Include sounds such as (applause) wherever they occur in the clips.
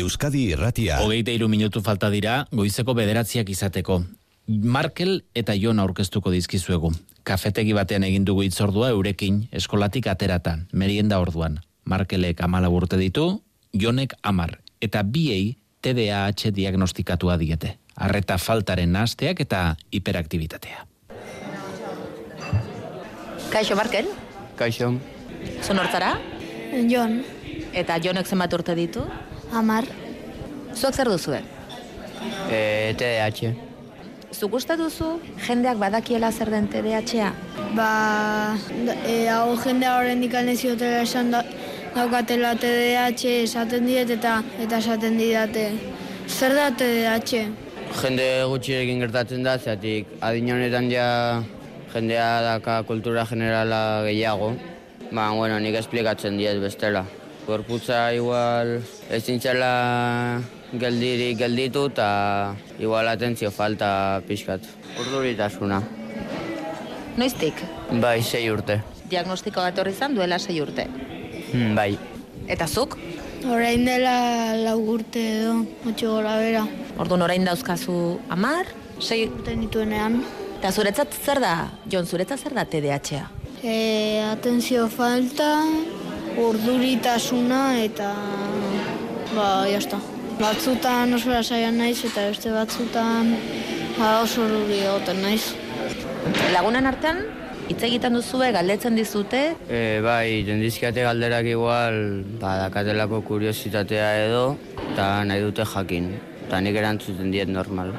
Euskadi Irratia. Hogeita iru minutu falta dira, goizeko bederatziak izateko. Markel eta Jon aurkeztuko dizkizuegu. Kafetegi batean egin dugu itzordua eurekin, eskolatik aterata, merienda orduan. Markelek amala urte ditu, Jonek amar. Eta biei TDAH diagnostikatua diete. Arreta faltaren nasteak eta hiperaktibitatea. Kaixo, Markel? Kaixo, Zun hortzara? Jon, Eta Jonek zenbat urte ditu? Amar, Zuek zer duzue? e, TDAH. Zuk uste duzu jendeak badakiela zer den TDAH-a? ba, da- e, hau jende horren ziotela esan da, daukatela TDAH esaten diet eta eta esaten didate. Zer da TDAH? Jende gutxirekin gertatzen da, zeatik adin honetan ja jendea daka kultura generala gehiago. Ba, bueno, nik esplikatzen diet bestela. Gorputza igual ez zintzela geldirik gelditu eta igual atentzio falta pixkat. Urduritasuna. Noiztik? Bai, sei urte. Diagnostiko bat horri izan duela sei urte. Hmm, bai. Eta zuk? Orain dela lau urte edo, otxo gora bera. Orduan orain dauzkazu amar, sei Urte nituenean. Eta zuretzat zer da, Jon, zuretzat zer da TDAH-a? E, atentzio falta, urduritasuna eta ba, jazta. Batzutan oso lasaian naiz eta beste batzutan ba, oso urduri egoten naiz. Lagunan artean, hitz egiten duzue, galdetzen dizute, E, bai, jendizkiate galderak igual, ba, dakatelako kuriositatea edo, eta nahi dute jakin. Eta nik erantzuten diet normal.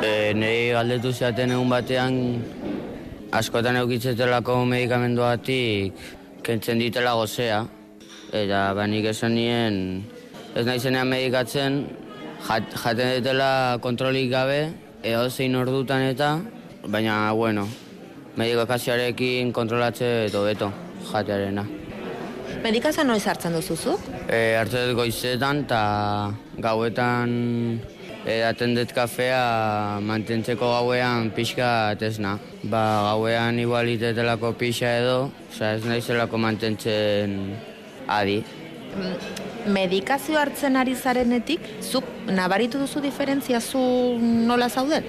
E, niri galdetu zeaten egun batean, askotan eukitzetelako medikamenduatik kentzen ditela gozea. Eta ba, nik esan nien, ez naizenean medikatzen, jat, jaten ditela kontrolik gabe, edo zein ordutan eta, baina, bueno, medikazioarekin kontrolatze edo beto jatearena. medikazioa noiz hartzen duzuzuk? E, hartzen dut goizetan eta gauetan edaten dut kafea mantentzeko gauean pixka tesna. Ba, gauean igual itetelako pixa edo, oza, ez naizelako mantentzen adi. Medikazio hartzen ari zarenetik, zuk nabaritu duzu diferentzia zu nola zauden?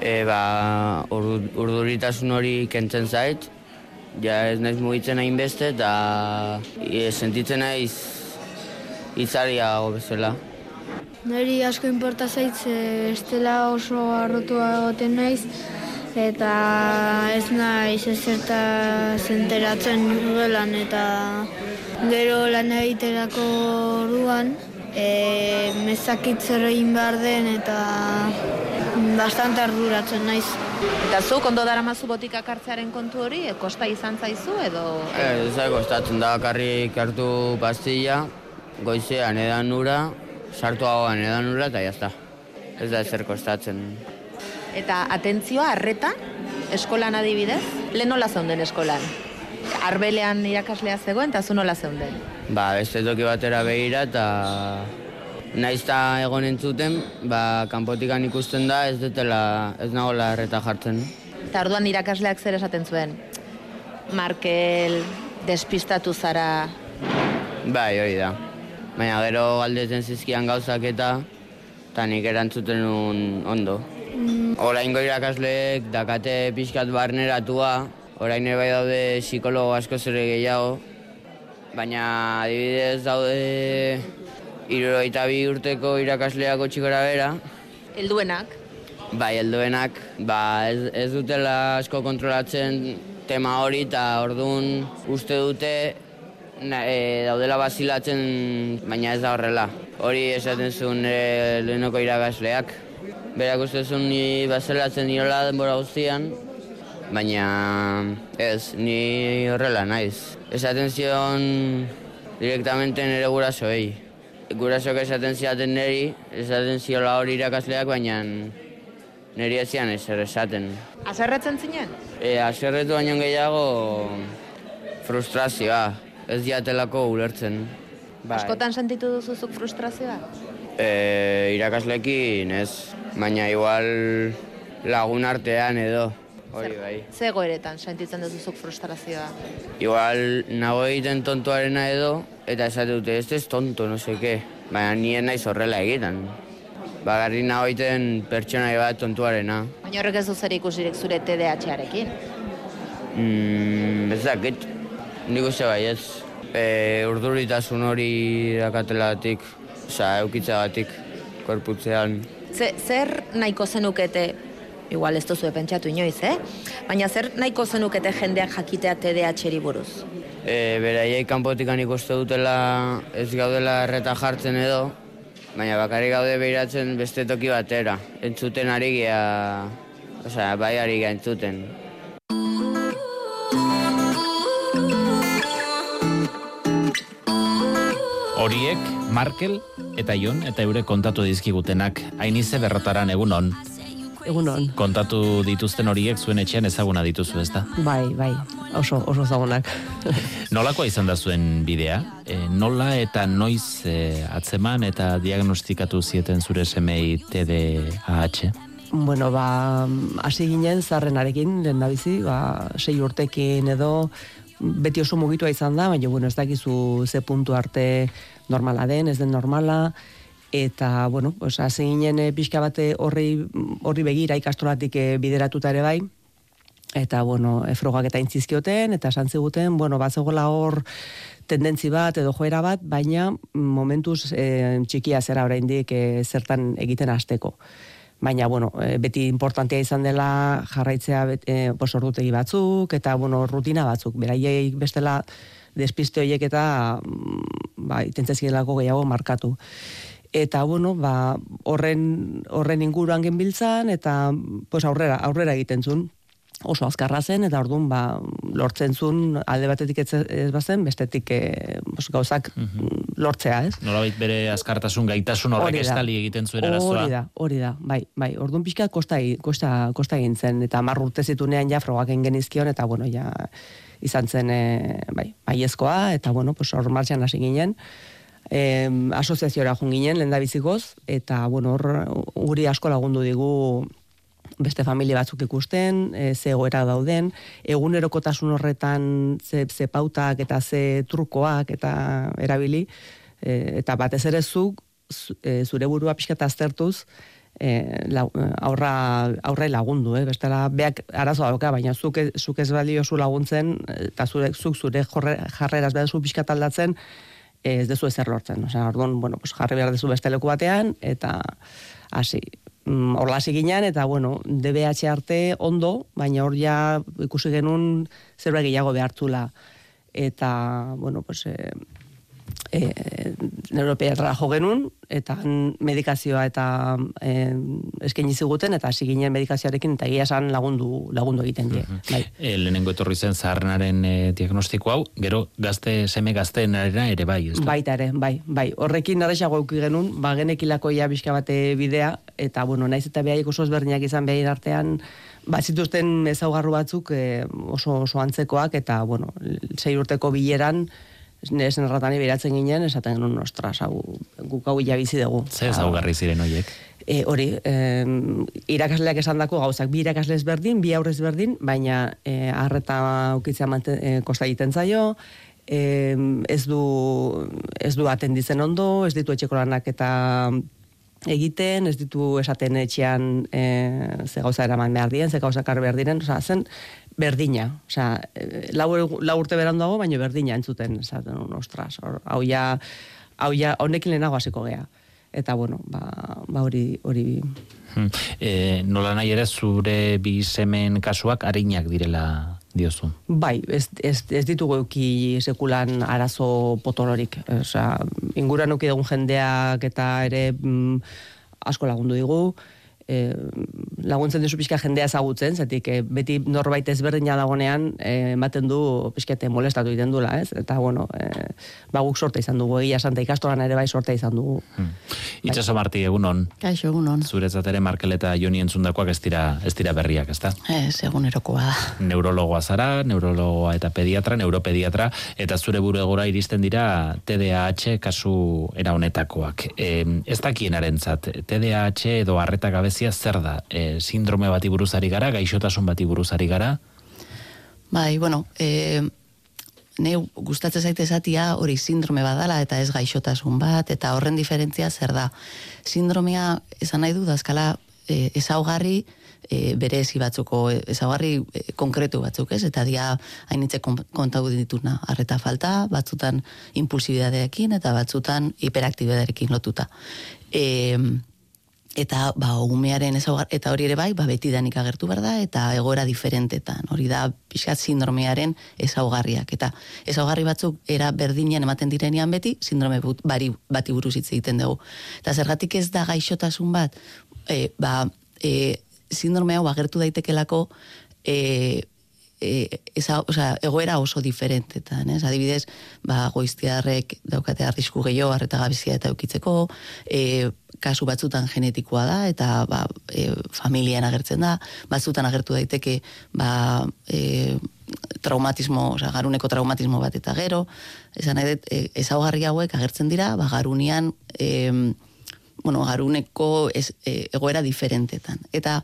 E, ba, urdu- urduritasun hori kentzen zait, ja ez naiz mugitzen hainbeste eta e, sentitzen naiz itzaria bezala. Neri asko inporta zaitz, estela oso arrotua egoten naiz, eta ez naiz ezerta zenteratzen gelan, eta gero lan egiterako orduan, e, mezakit zer egin behar den, eta bastante arduratzen naiz. Eta zuk ondo daramazu botikak hartzearen kontu hori, e, kosta izan zaizu edo... Ez da, kostatzen da, karrik hartu pastilla, goizean edan ura, sartu hauan edan ura, eta jazta. Ez da ezer kostatzen. Eta atentzioa, arreta, eskolan adibidez, lehen nola zeunden eskolan? Arbelean irakaslea zegoen, eta zu nola zeunden? Ba, beste toki batera begira, eta naiz eta egon entzuten, ba, kanpotikan ikusten da, ez dutela, ez nagola erreta jartzen. Eta orduan irakasleak zer esaten zuen? Markel, despistatu zara, Bai, hori da. Baina gero galdetzen zizkian gauzak eta, eta nik erantzuten nun ondo. Oraingo irakasleek dakate pixkat barneratua, orain ere bai daude psikologo asko zere gehiago, baina adibidez daude irurogeita bi urteko irakasleak txikora bera, helduenak, bai helduenak ba, ez, ez dutela asko kontrolatzen tema hori eta orduan uste dute na, e, daudela basilatzen baina ez da horrela. Hori esaten zuen nire lehenoko irakasleak. Berak uste zuen ni baselatzen niola denbora guztian, baina ez, ni horrela naiz. Esaten zion direktamente nire gurasoei. Gurasok esaten ziaten niri, esaten ziola hori irakasleak, baina niri ez zian ezer esaten. aserretzen zinen? E, aserretu baino gehiago frustrazioa, ez diatelako ulertzen. Bai. Askotan sentitu duzuzuk frustrazioa? E, irakaslekin ez, baina igual lagun artean edo. Hori bai. Ze goeretan sentitzen duzuzuk frustrazioa? Igual nago egiten tontuarena edo, eta esate dute, ez ez tonto, no seke. Baina nien naiz horrela egiten. Bagarri nago egiten pertsonai bat tontuarena. Baina horrek ez du zer ikusirik zure TDAH-arekin. Mm, ez dakit, nik uste bai ez. E, urduritasun hori dakatelatik, oza, eukitzagatik, korputzean. Ze, zer nahiko zenukete, igual ez duzu pentsatu inoiz, eh? Baina zer nahiko zenukete jendeak jakitea TDAH-eri buruz? E, beraiek kanpotikan ikuste dutela ez gaudela erreta jartzen edo, baina bakarrik gaude behiratzen beste toki batera. Entzuten ari gea, osea, bai ari gea entzuten. Horiek, Markel eta Jon eta eure kontatu dizkigutenak hainize berrotaran egunon. Egunon. Kontatu dituzten horiek zuen etxean ezaguna dituzu ezta? Bai, bai, oso, oso zagunak. (laughs) Nolakoa izan da zuen bidea? E, nola eta noiz e, atzeman eta diagnostikatu zieten zure semei TDAH? bueno, ba, hasi ginen zarrenarekin, lehen da bizi, ba, sei urtekin edo, beti oso mugitua izan da, baina, bueno, ez dakizu ze puntu arte normala den, ez den normala, eta, bueno, pues, hasi ginen e, pixka bate horri, horri begira ikastolatik e, bideratuta ere bai, eta, bueno, e, frogak eta intzizkioten, eta esan ziguten, bueno, bat hor tendentzi bat edo joera bat, baina momentuz e, txikia zera oraindik e, zertan egiten hasteko baina bueno, e, beti importantea izan dela jarraitzea e, pos ordutegi batzuk eta bueno, rutina batzuk. Beraiek bestela despiste horiek eta mm, ba itentzezkielako gehiago markatu. Eta bueno, ba, horren horren inguruan genbiltzan eta pues aurrera aurrera egiten zuen oso azkarra zen eta ordun ba lortzen zuen alde batetik ez, ez bazen bestetik e, bos, gauzak lortzea, ez? Nolabait bere azkartasun gaitasun horrek estali egiten zuen arazoa. Hori da, hori da, bai, bai. Ordun pixka kosta, kosta, kosta egin zen, eta hamar urte zitunean ja frogak genizkion, eta bueno, ja izan zen, e, bai, baiezkoa, eta bueno, pues hor martxan hasi ginen, e, asoziaziora jun ginen, lehen bizikoz, eta bueno, hor guri asko lagundu digu beste familia batzuk ikusten, e, ze egoera dauden, egunerokotasun horretan ze, ze pautak eta ze trukoak eta erabili, e, eta batez ere zuk zu- e, zure burua pixka aztertuz, e, lau, aurra, aurre lagundu, eh? bestela beak arazoa dauka, baina zuk, zuk ez balio zu laguntzen, eta zure, zuk zure jorre, jarreraz behar zu pixka aldatzen, ez dezu ezer lortzen. Osea, orduan, bueno, pues jarri behar dezu beste leku batean, eta hasi, mm, horla hasi ginen, eta bueno, DBH arte ondo, baina hor ja ikusi genuen zerbait gehiago behartzula. Eta, bueno, pues, e, e, neuropediatra jo genuen, eta medikazioa eta e, eskaini ziguten, eta hasi ginen medikazioarekin, eta egia esan lagundu, lagundu egiten die. Bai. E, lehenengo etorri zen zaharrenaren e, diagnostiko hau, gero gazte, seme gazteenarena ere bai, ez da? Baita ere, bai, bai. Horrekin arrexago euki genuen, ba genekilako ja bizka bate bidea, eta bueno, naiz eta behaiek oso ezberdinak izan behaien artean, ba zituzten ezaugarru batzuk e, oso, oso antzekoak, eta bueno, sei urteko bileran, nire zen erratani beratzen ginen, esaten genuen, ostras, hau, guk hau bizi dugu. Ze ezaugarri ziren hoiek? E, hori, e, irakasleak esan dako gauzak, bi irakasle ezberdin, bi aurrez berdin, baina e, arreta ukitzea manten, e, kosta egiten zaio, e, ez du ez du atenditzen ondo, ez ditu etxeko lanak eta egiten, ez ditu esaten etxean e, ze gauza eraman behar dien, ze gauza behar diren, osea, zen berdina, osea, lau, lau urte beranduago, baina berdina entzuten, esaten, ostras, hau ja, hau ja, honekin lehenago hasiko gea. Eta, bueno, ba, ba hori, hori, Hmm. E, nola nahi ere zure bi semen kasuak arinak direla diozu. Bai, ez, ez, ez ditugu euki sekulan arazo potolorik. Osea, inguran euki dugun jendeak eta ere mm, asko lagundu digu. E, laguntzen dizu pixka jendea ezagutzen, zetik e, beti norbait ezberdina dagonean e, ematen du pixkete molestatu egiten dula, ez? Eta, bueno, e, ba guk sorte izan dugu, egia santa ikastoran ere bai sorte izan dugu. Hmm. Itxaso Marti, egunon, Kaixo, egunon. zuretzat ere Markel eta Joni entzundakoak ez dira, ez dira berriak, ezta? Ez, egunerokoa da. Neurologoa zara, neurologoa eta pediatra, neuropediatra, eta zure buru egora iristen dira TDAH kasu era honetakoak. E, ez dakienaren zat, TDAH edo arreta gabezi gabezia zer da? E, sindrome bati buruzari gara, gaixotasun bati buruzari gara? Bai, bueno, e, ne gustatzen zaite esatia hori sindrome badala eta ez gaixotasun bat, eta horren diferentzia zer da. Sindromea esan nahi du dazkala e, ezaugarri e, bere ezi batzuko, ezaugarri e, konkretu batzuk ez, eta dia hainitze kontau dituna. Arreta falta, batzutan impulsibidadeekin eta batzutan hiperaktibidadeekin lotuta. E, eta ba umearen ezaugar eta hori ere bai ba betidanik agertu behar da eta egoera diferentetan hori da pixkat sindromearen ezaugarriak. Eta ezaugarri batzuk era berdinean ematen direnean beti sindrome bari bati buruz hitz egiten dugu. Eta zergatik ez da gaixotasun bat e, ba e, sindrome hau agertu daitekelako e, e, eza, oza, egoera oso diferentetan, ez? Adibidez, ba, goiztiarrek daukate arrisku gehiago arreta gabizia eta eukitzeko, e, kasu batzutan genetikoa da, eta ba, e, familian agertzen da, batzutan agertu daiteke ba, e, traumatismo, oza, garuneko traumatismo bat eta gero, esan nahi dut, e, ezaugarri hauek agertzen dira, ba, garunian, e, bueno, garuneko ez, e, egoera diferentetan. Eta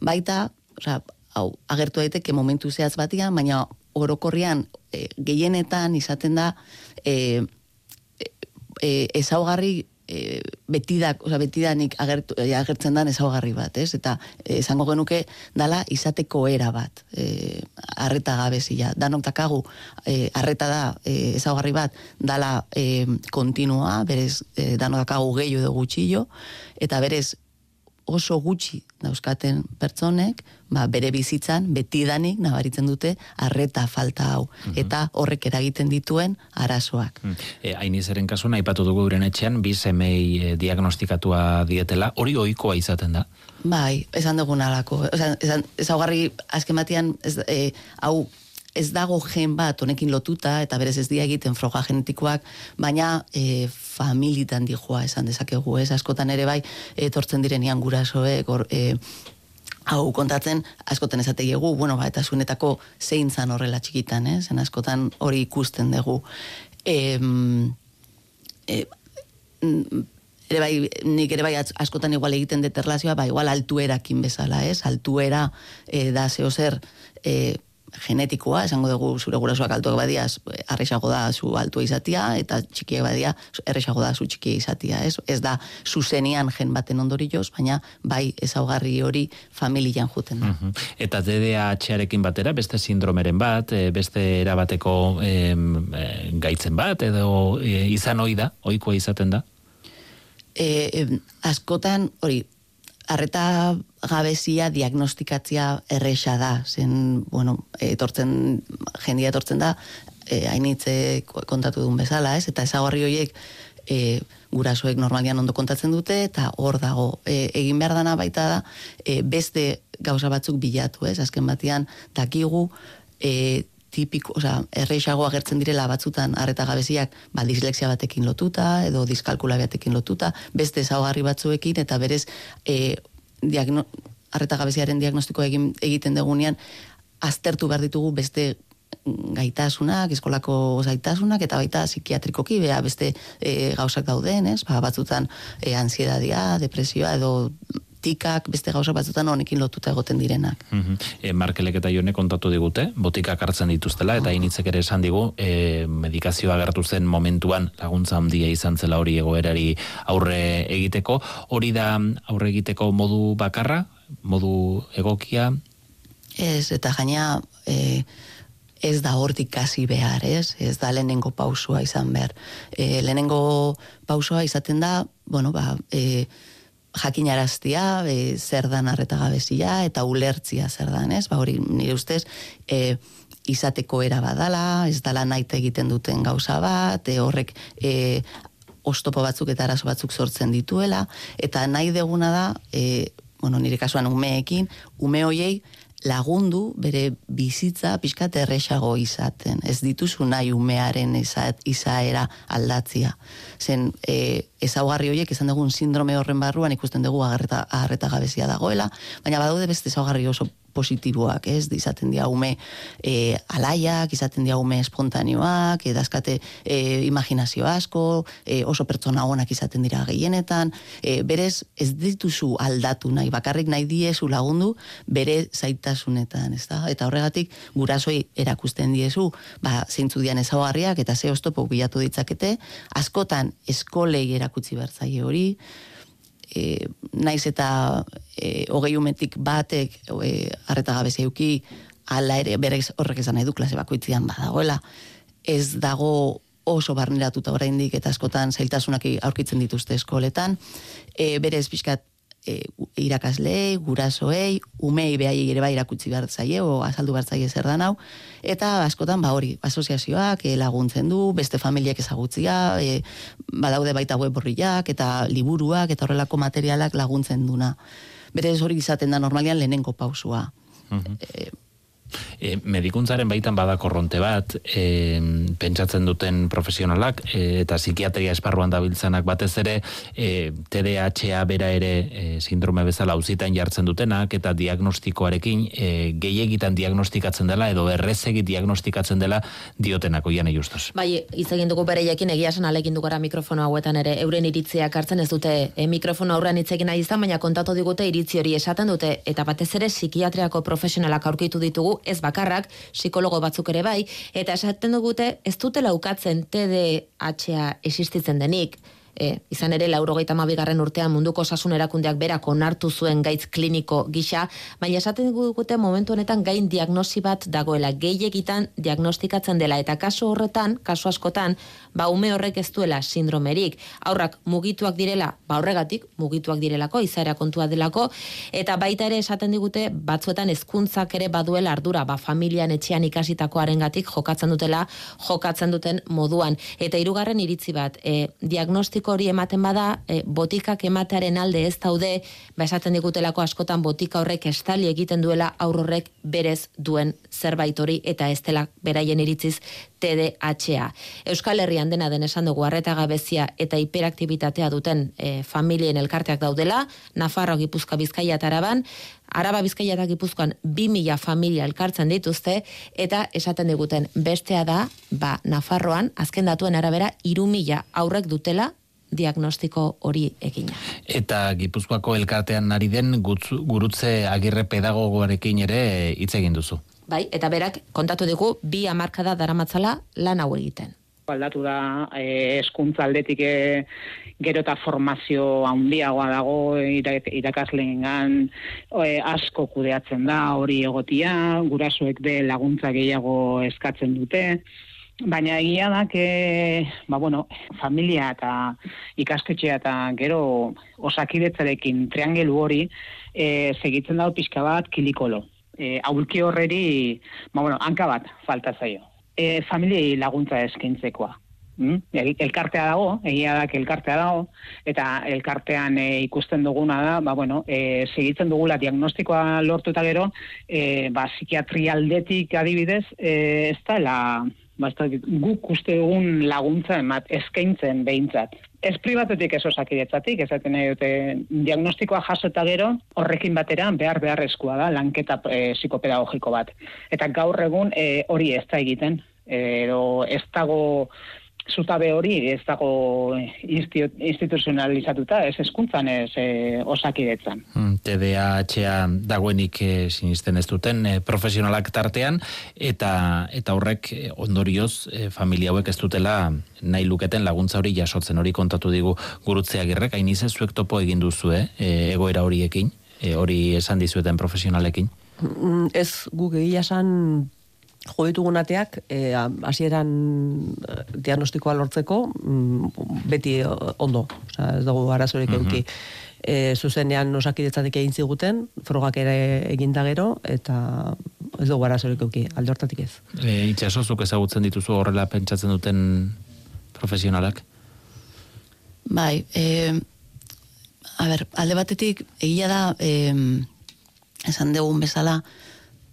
baita, oza, hau, agertu daiteke momentu zehaz batian, baina orokorrian e, gehienetan izaten da e, e, e ezaugarri e, betidak, oza, betidanik agertu, e, agertzen dan ezaugarri bat, ez? Eta esango genuke dala izateko era bat, e, arreta gabezia. Danok takagu, e, arreta da e, ezaugarri bat, dala e, kontinua, berez, e, danok takagu gehiu edo gutxillo, eta berez, oso gutxi dauzkaten pertsonek, ba, bere bizitzan betidanik nabaritzen dute arreta falta hau mhm. eta horrek eragiten dituen arazoak. Mm. E, Ainizaren kasuan aipatu dugu guren etxean bi semei e, diagnostikatua dietela, hori ohikoa izaten da. Bai, esan dugun alako. Esan, esan, ezaugarri azken batean ez, e, hau ez dago gen bat honekin lotuta eta berez ez dia egiten froga genetikoak, baina e, familitan dijoa esan dezakegu, ez askotan ere bai etortzen direnean gurasoek hor e, hau kontatzen askotan esateiegu, bueno, ba, eta zuenetako zein zan horrela txikitan, eh? zen askotan hori ikusten dugu. E, e, ere bai, nik ere bai askotan igual egiten deterlazioa, ba, igual altuerakin bezala, ez? Altuera e, da zeo zer, e, genetikoa, esango dugu zure gurasoak altuak badia, arrexago da zu altua izatia, eta txikiak badia, errexago da zu txikia izatia, ez? Ez da zuzenian gen baten ondorioz, baina bai ezaugarri hori familian juten da. Uh Eta DDAH-arekin batera, beste sindromeren bat, eh, beste erabateko e, gaitzen bat, edo e, izan hoi da, oikoa izaten da? E, askotan, hori, arreta gabezia diagnostikatzia erresa da, zen, bueno, etortzen, jendia etortzen da, e, hainitze kontatu duen bezala, ez? Eta ezagarri horiek e, gurasoek normalian ondo kontatzen dute, eta hor dago, e, egin behar dana baita da, e, beste gauza batzuk bilatu, ez? Azken batean, dakigu, e, tipiko, oza, erreixago agertzen direla batzutan arreta gabeziak ba, dislexia batekin lotuta edo diskalkula batekin lotuta, beste ezaugarri batzuekin eta berez e, diagno, arreta gabeziaren diagnostiko egin, egiten degunean aztertu behar ditugu beste gaitasunak, eskolako zaitasunak, eta baita psikiatrikoki, bea beste e, gauzak dauden, ez? Ba, batzutan e, ansiedadia, depresioa, edo botikak beste gauza batzutan honekin lotuta egoten direnak. Mm -hmm. e, Markelek eta jone kontatu digute, botikak hartzen dituztela, eta initzek ere esan digu, e, medikazioa gertu zen momentuan laguntza handia izan zela hori egoerari aurre egiteko. Hori da aurre egiteko modu bakarra, modu egokia? Ez, eta gaina... E, ez da hortik kasi behar, ez? Ez da lehenengo pausua izan behar. E, lehenengo pausua izaten da, bueno, ba, e, jakinaraztia e, zer dan arreta gabezia eta ulertzia zer dan, ez? Ba hori, nire ustez, e, izateko era badala, ez dala naite egiten duten gauza bat, e, horrek e, ostopo batzuk eta arazo batzuk sortzen dituela, eta nahi deguna da, e, bueno, nire kasuan umeekin, ume hoiei lagundu bere bizitza pixkat erresago izaten. Ez dituzu nahi umearen izaera aldatzia. Zen e, ezaugarri horiek izan dugun sindrome horren barruan ikusten dugu agarreta, agarreta gabezia dagoela, baina badaude beste ezaugarri oso positiboak, ez? Izaten dira ume e, alaiak, izaten dira ume espontaneoak, e, dazkate e, imaginazio asko, e, oso pertsona onak izaten dira gehienetan, e, berez ez dituzu aldatu nahi, bakarrik nahi diezu lagundu bere zaitasunetan, ez da? Eta horregatik gurasoi erakusten diezu, ba, zeintzu dian ezagarriak eta ze oztopo bilatu ditzakete, askotan eskolei erakutsi bertzaile hori, e, naiz eta e, hogei umetik batek e, arreta gabe zeuki ala ere berez horrek esan nahi du klase bakoitzian badagoela. Ez dago oso barneratuta oraindik eta askotan zailtasunak aurkitzen dituzte eskoletan. E, berez pixkat e, irakasle, gurasoei, umei behai ere bai irakutsi behar zaie, o azaldu behar zaie zer dan hau, eta askotan, ba hori, asoziazioak e, laguntzen du, beste familiek ezagutzia, e, badaude baita web horriak, eta liburuak, eta horrelako materialak laguntzen duna. Berez hori izaten da normalian lehenengo pausua. Uh E, medikuntzaren baitan bada korronte bat, e, pentsatzen duten profesionalak e, eta psikiatria esparruan dabiltzanak batez ere e, TDAHa bera ere e, sindrome bezala auzitan jartzen dutenak eta diagnostikoarekin e, gehiagitan diagnostikatzen dela edo errezegi diagnostikatzen dela diotenak oian justos. Bai, hitz egin dugu bere jakin egia esan alekin dugara mikrofono hauetan ere euren iritziak hartzen ez dute e, mikrofono aurrean hitz nahi izan, baina kontatu digute iritzi hori esaten dute eta batez ere psikiatriako profesionalak aurkitu ditugu ez bakarrak, psikologo batzuk ere bai, eta esaten dugute ez dutela ukatzen TDAH existitzen denik, e, izan ere laurogeita mabigarren urtean munduko osasun erakundeak berak onartu zuen gaitz kliniko gisa, baina esaten dugute momentu honetan gain diagnosi bat dagoela. Gehiagitan diagnostikatzen dela eta kasu horretan, kasu askotan, ba ume horrek ez duela sindromerik, aurrak mugituak direla, ba horregatik mugituak direlako, izaera kontua delako, eta baita ere esaten digute batzuetan hezkuntzak ere baduela ardura, ba familian etxean ikasitakoarengatik jokatzen dutela, jokatzen duten moduan. Eta hirugarren iritzi bat, e, diagnostiko hori ematen bada, e, botikak ematearen alde ez daude, ba esaten digutelako askotan botika horrek estali egiten duela aurrorrek berez duen zerbait hori eta ez dela beraien iritziz TDHA. Euskal Herrian dena den esan dugu arreta gabezia eta hiperaktibitatea duten e, familien elkarteak daudela, Nafarro, Gipuzkoa, Bizkaia eta Araban, Araba Bizkaia eta Gipuzkoan 2000 familia elkartzen dituzte eta esaten diguten bestea da, ba, Nafarroan azken datuen arabera 3000 aurrek dutela diagnostiko hori egina. Eta Gipuzkoako elkartean ari den gurutze agirre pedagogoarekin ere hitz egin duzu. Bai, eta berak kontatu dugu bi hamarkada daramatzala lan hau egiten. Aldatu da e, eskuntza aldetik e, gero eta formazio handiagoa dago irakasleengan e, asko kudeatzen da hori egotia, gurasoek de laguntza gehiago eskatzen dute, Baina egia da, que, ba, bueno, familia eta ikasketxea eta gero osakidetzarekin triangelu hori e, segitzen dago pixka bat kilikolo e, aulki horreri, ba, bueno, hanka bat falta zaio. E, familiei laguntza eskaintzekoa. Mm? Elkartea dago, egia da, elkartea dago, eta elkartean e, ikusten duguna da, ba, bueno, e, segitzen dugula diagnostikoa lortu eta gero, e, ba, psikiatrialdetik adibidez, e, ez da, la, basta, guk uste dugun laguntza emat, eskaintzen behintzat. Ez pribatetik ez osakidetzatik, ezaten nahi dute diagnostikoa jaso eta gero, horrekin batera behar beharrezkoa da, lanketa e, psikopedagogiko bat. Eta gaur egun e, hori ez da egiten, edo ez dago zutabe hori ez dago instituzionalizatuta, ez eskuntzan, ez e, osakidetzan. Hmm, TDAH dagoenik e, sinisten ez duten e, profesionalak tartean, eta eta horrek e, ondorioz e, familia hauek ez dutela nahi luketen laguntza hori jasotzen hori kontatu digu gurutzeak girrek, hain izan zuek topo egin duzu, e, egoera horiekin, e, hori esan dizueten profesionalekin? Mm, ez guk egia esan jo ditugun ateak eh, hasieran e, diagnostikoa lortzeko mm, beti ondo, osea ez dugu arazorik mm -hmm. E, zuzenean osakidetzatik egin ziguten, frogak ere egin da gero, eta ez dugu arazorik euki, alde hortatik ez. E, itxasozuk ezagutzen dituzu horrela pentsatzen duten profesionalak? Bai, e, a ber, alde batetik, egia da, e, esan dugun bezala,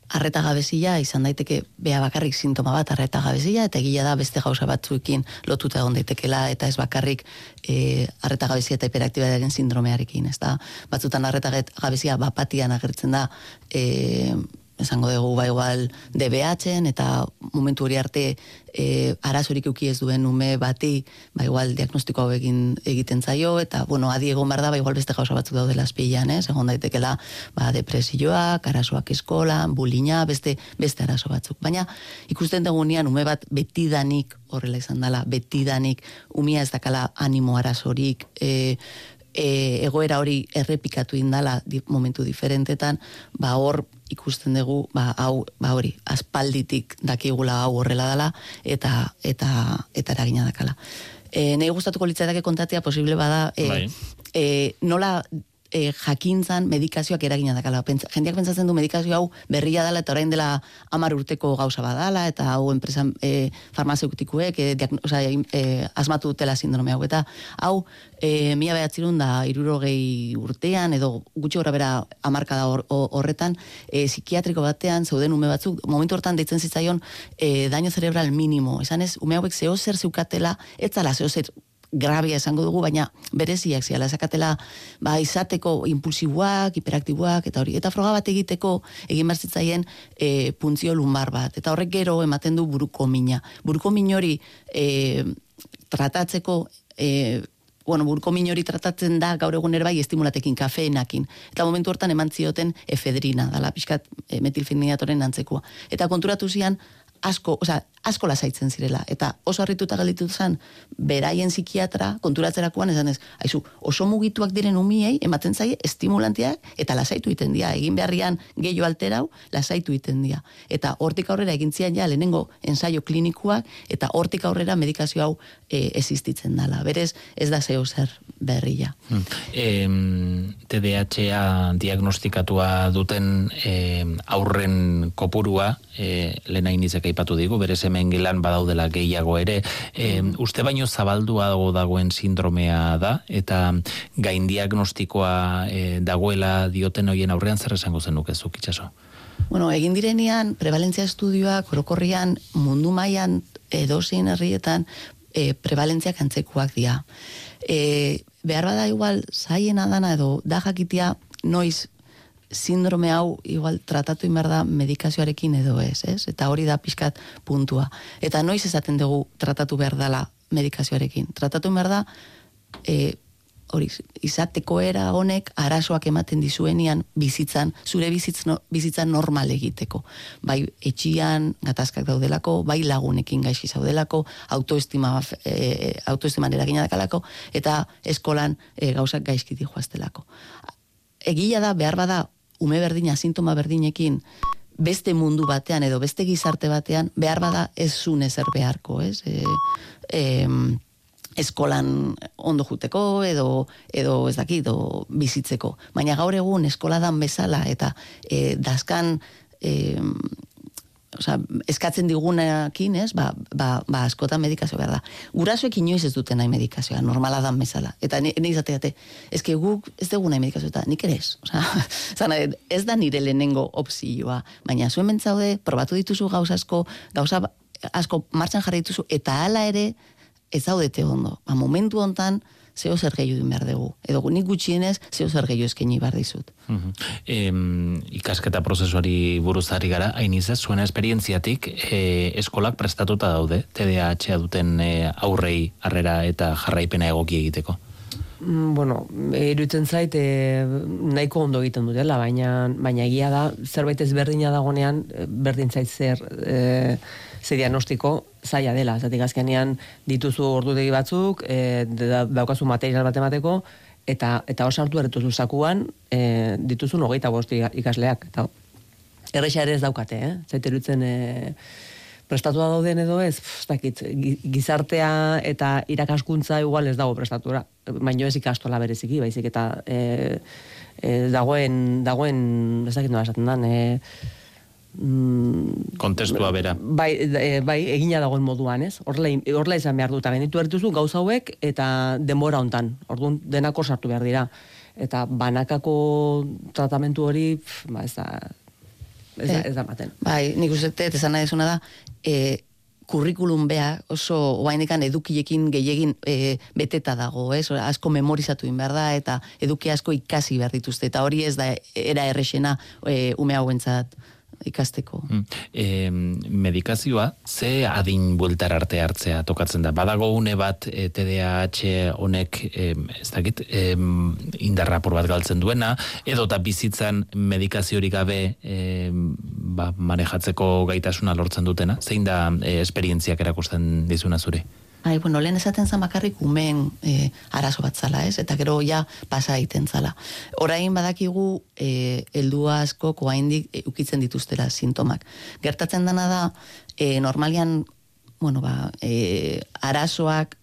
arreta gabezia izan daiteke bea bakarrik sintoma bat arreta gabezia eta egia da beste gauza batzuekin lotuta egon daitekela eta ez bakarrik e, arreta gabezia eta hiperaktibitatearen sindromearekin, ez da? Batzutan arreta gabezia bapatian agertzen da e, esango dugu ba igual DBH-en eta momentu hori arte e, arazorik uki ez duen ume bati ba igual diagnostiko hau egiten zaio eta bueno adi egon bar da ba igual beste gauza batzuk daude laspilan, eh, egon daitekela ba depresioak, arazoak eskolan, bulina, beste beste arazo batzuk. Baina ikusten dugunean ume bat betidanik horrela izan dela, betidanik umia ez dakala animo arazorik, e, e, egoera hori errepikatu indala di, momentu diferentetan, ba hor ikusten dugu, ba, hau, ba hori, aspalditik dakigula hau horrela dela, eta, eta, eta eragina dakala. E, Nei gustatuko litzaidake kontatzea posible bada, e, bai. e, nola e, jakintzan medikazioak eragina dakala. Pentsa, jendeak pentsatzen du medikazio hau berria dela eta orain dela amar urteko gauza badala eta hau enpresa e, farmazeutikuek e, e, asmatu dutela sindrome hau. Eta hau, e, mila behatzerun da irurogei urtean edo gutxi gora bera amarka da horretan, e, psikiatriko batean zeuden ume batzuk, momentu hortan deitzen zitzaion e, daño cerebral minimo. Esan ez, ume hauek zeo zer zeukatela, ez zala zeo zer grabia esango dugu, baina bereziak ziala, esakatela ba, izateko impulsiboak, hiperaktiboak, eta hori, eta froga bat egiteko, egin barzitzaien e, puntzio lumbar bat, eta horrek gero ematen du buruko mina. Buruko min hori e, tratatzeko, e, bueno, buruko min hori tratatzen da gaur egun bai estimulatekin, kafeenakin, eta momentu hortan eman zioten efedrina, dala pixkat e, metilfeniatoren antzekoa. Eta konturatu zian, asko, oza, asko lasaitzen zirela. Eta oso harrituta galitu zen, beraien psikiatra, konturatzerakoan, esan ez, haizu, oso mugituak diren umiei, ematen zaie, estimulantiak, eta lasaitu iten dia. Egin beharrian gehiago alterau, lasaitu iten dia. Eta hortik aurrera egin zian ja, lehenengo ensaio klinikuak, eta hortik aurrera medikazio hau e, existitzen dala. Berez, ez da zeo zer berria. Hmm. TDHA diagnostikatua duten e, aurren kopurua, e, lehen hainizek aipatu digu, berez hemen gilan badaudela gehiago ere, e, uste baino zabaldua dago dagoen sindromea da, eta gain diagnostikoa e, dagoela dioten hoien aurrean zer esango zenuk ez itxaso? Bueno, egin direnean, prevalentzia estudioak, orokorrian, mundu mailan edozein herrietan, e, prevalentziak antzekuak dira. E, behar bada igual, zaiena dana edo da jakitia noiz sindrome hau igual tratatu inbar da medikazioarekin edo ez, ez? Eta hori da pixkat puntua. Eta noiz esaten dugu tratatu behar dela medikazioarekin. Tratatu inbar da, e, hori, izateko era honek arazoak ematen dizuenian bizitzan, zure bizitz no, bizitzan normal egiteko. Bai etxian gatazkak daudelako, bai lagunekin gaizki zaudelako, autoestima, e, autoestima eragina dakalako, eta eskolan e, gauzak gaizki dihoaztelako. Egia da, behar bada, ume berdina, sintoma berdinekin, beste mundu batean edo beste gizarte batean, behar bada ez zun ezer beharko, ez? E, e, eskolan ondo juteko edo edo ez dakit edo bizitzeko. Baina gaur egun eskola dan bezala eta e, daskan e, Osa, eskatzen digunekin, ez, ba, ba, ba askotan medikazio behar da. Gurasoek inoiz ez duten nahi medikazioa, normala dan bezala. Eta ni, ni izateate, ez guk ez dugu nahi medikazioa, eta nik ere ez. Osa, (laughs) zana, ez da nire lehenengo opzioa. Baina zuen mentzaude, probatu dituzu gauza asko, gauza asko martxan jarri dituzu, eta hala ere, ez zaudete ondo. Ba, momentu hontan, zeo zer gehiu behar dugu. Edo nik gutxienez, zeo zer gehiu eskaini behar dizut. em, ikasketa prozesuari buruzari gara, hain izaz, zuen esperientziatik, e, eskolak prestatuta daude, TDAH duten e, aurrei harrera eta jarraipena egoki egiteko? Mm, bueno, irutzen zait, e, nahiko ondo egiten dutela, baina, baina egia da, zerbait ez berdina dagonean, berdin zait zer, e, zer diagnostiko, zaila dela, zatik azkenean dituzu ordutegi batzuk, e, daukazu material bat emateko, eta, eta oso hartu erretuzu zakuan, e, dituzu nogeita bosti ikasleak. Eta, erresa ere ez daukate, eh? zaiterutzen e, prestatua dauden edo ez, dakit, gizartea eta irakaskuntza igual ez dago prestatura, baino ez ikastola bereziki, baizik eta e, e, dagoen, dagoen, ez dakit nola esaten dan, e, mm, kontestua bera. Bai, e, bai, egina dagoen moduan, ez? Horrela, horrela izan behar duta, genitu ertuzu gauza hauek eta denbora hontan. Orduan denako sartu behar dira. Eta banakako tratamentu hori, ba, ez da, ez, da, Eh, ez da maten. Bai, nik uste dut, esan nahi da, e, kurrikulum bea oso oaindikan edukiekin gehiegin e, beteta dago, ez? Asko memorizatu in behar da eta eduki asko ikasi behar dituzte eta hori ez da era errexena e, ume hauentzat ikasteko. E, medikazioa, ze adin bueltar arte hartzea tokatzen da? Badago une bat e, TDAH honek, e, ez dakit, e, indarrapur bat galtzen duena, edo eta bizitzan medikaziorik gabe e, ba, manejatzeko gaitasuna lortzen dutena? Zein da e, esperientziak erakusten dizuna zure? Ai, bueno, lehen esaten zen bakarrik umeen e, arazo bat zala, ez? Eta gero ja pasa egiten zala. Orain badakigu e, heldu asko koaindik e, ukitzen dituztela sintomak. Gertatzen dana da, e, normalian, bueno, ba, e, arazoak,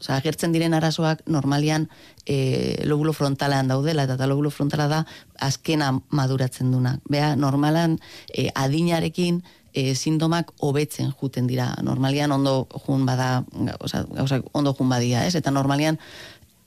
Osa, agertzen diren arazoak normalian e, lobulo frontalean daudela, eta lobulo frontala da azkena maduratzen duna. Bea, normalan e, adinarekin e, sintomak hobetzen juten dira. Normalian ondo jun bada, oza, gauzak ondo jun badia, ez? Eta normalian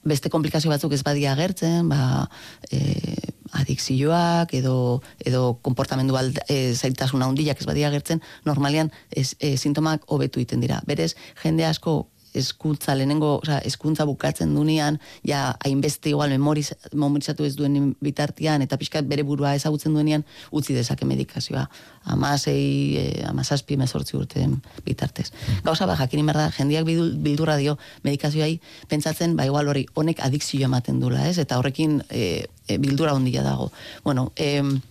beste komplikazio batzuk ez badia agertzen, ba, e, adikzioak edo, edo konportamendu alda, e, zailtasuna handiak ez badia agertzen, normalian ez, e, sintomak hobetu egiten dira. Berez, jende asko eskuntza lehenengo, oza, eskuntza bukatzen dunean, ja, hainbeste igual memoriz, memorizatu ez duen bitartian, eta pixkat bere burua ezagutzen duenean, utzi dezake medikazioa. Amasei, eh, amazazpi, mezortzi urte bitartez. Gauza, ba, jakin da, jendeak bildu- bildurra dio medikazioai, pentsatzen, ba, igual hori, honek adikzioa ematen dula, ez? Eta horrekin e, e, bildura ondia dago. Bueno, em,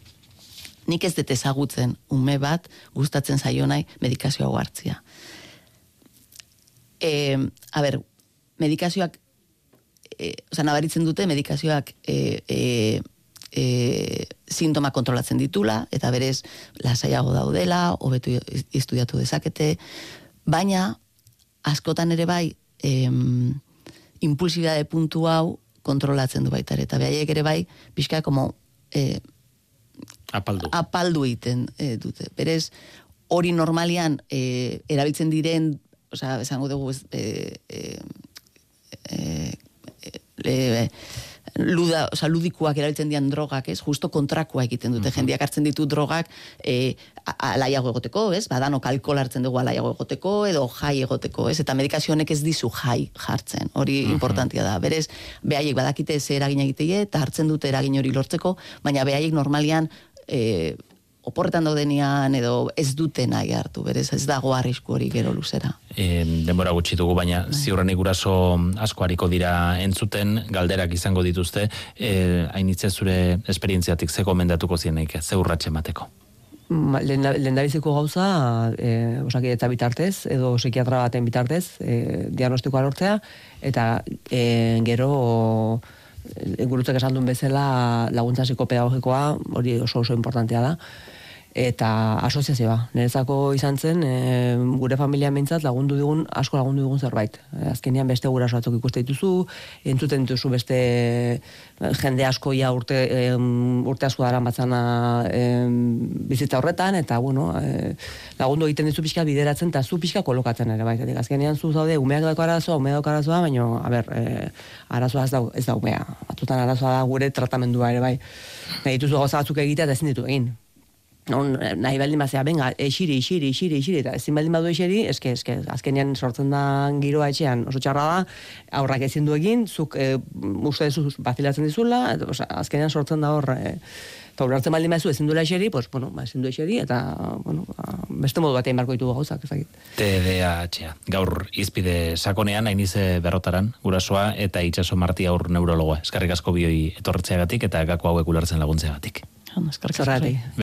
nik ez dut ezagutzen ume bat gustatzen zaio nahi medikazioa hartzia. E, a ber, medikazioak, e, oza, nabaritzen dute medikazioak e, e, e, sintoma kontrolatzen ditula, eta berez lasaiago daudela, hobetu estudiatu dezakete, baina askotan ere bai em, impulsibidade puntu hau kontrolatzen du baita ere, eta behaiek ere bai pixka como e, Apaldu. apaldu egiten e, dute. Berez, hori normalian e, erabiltzen diren, osea, esango dugu, ez, e, e, e, e, luda, osea, ludikoak erabiltzen dian drogak, ez? Justo kontrakoa egiten dute. Jendeak hartzen ditu drogak e, alaiago egoteko, ez? Badanok alkohol hartzen dugu alaiago egoteko edo jai egoteko, ez? Eta medikazio honek ez dizu jai jartzen. Hori importantia da. Berez, behaiek badakite ze eragin egiteie eta hartzen dute eragin hori lortzeko, baina behaiek normalian e, oporretan daudenean edo ez dute nahi hartu, berez ez dago arrisku hori gero luzera. e, denbora gutxi dugu, baina ziurrenik guraso asko hariko dira entzuten, galderak izango dituzte, e, hainitze zure esperientziatik ze gomendatuko zienek, ze urratxe emateko. Ma- lehen- lehendabiziko gauza e, osakidetza bitartez edo psikiatra baten bitartez e, diagnostikoa lortzea eta e, gero gurutzek esan duen bezala laguntza psikopedagogikoa hori oso oso importantea da eta asoziazioa. Niretzako izan zen, e, gure familia mentzat lagundu digun, asko lagundu digun zerbait. E, azkenean beste guraso batzuk ikuste dituzu, entzuten dituzu beste e, jende asko ja urte, em, urte asko dara batzana em, bizitza horretan, eta bueno, e, lagundu egiten dizu pixka bideratzen, eta zu pixka kolokatzen ere, bai. Azkenean zu zaude, umeak dauka arazoa, umeak dauka arazoa, baina, a ber, e, arazoa ez da, ez da umea. Batzutan arazoa da gure tratamendua ere, bai. Nahi dituzu gauza batzuk egitea eta ezin ditu egin. On, nahi baldin bazea, benga, esiri, esiri, esiri, esiri, eta ezin baldin badu esiri, eske, eske, azkenean sortzen da giroa etxean oso txarra da, aurrak ezin du egin, zuk e, uste duzu bazilatzen dizula, eta, osea, azkenean sortzen da hor, e, eta ulertzen baldin bazu ezin duela eseri, pues, bueno, ba, ezin du eseri, eta, bueno, ba, beste modu batean barko ditu gauzak, ezagit. TDAH. Gaur izpide sakonean, hainize berrotaran, gurasoa eta itxaso marti aur neurologoa. Eskarrik asko bioi etorretzeagatik eta gako hauek ulertzen laguntzeagatik. Eskerrik asko. Zorratik.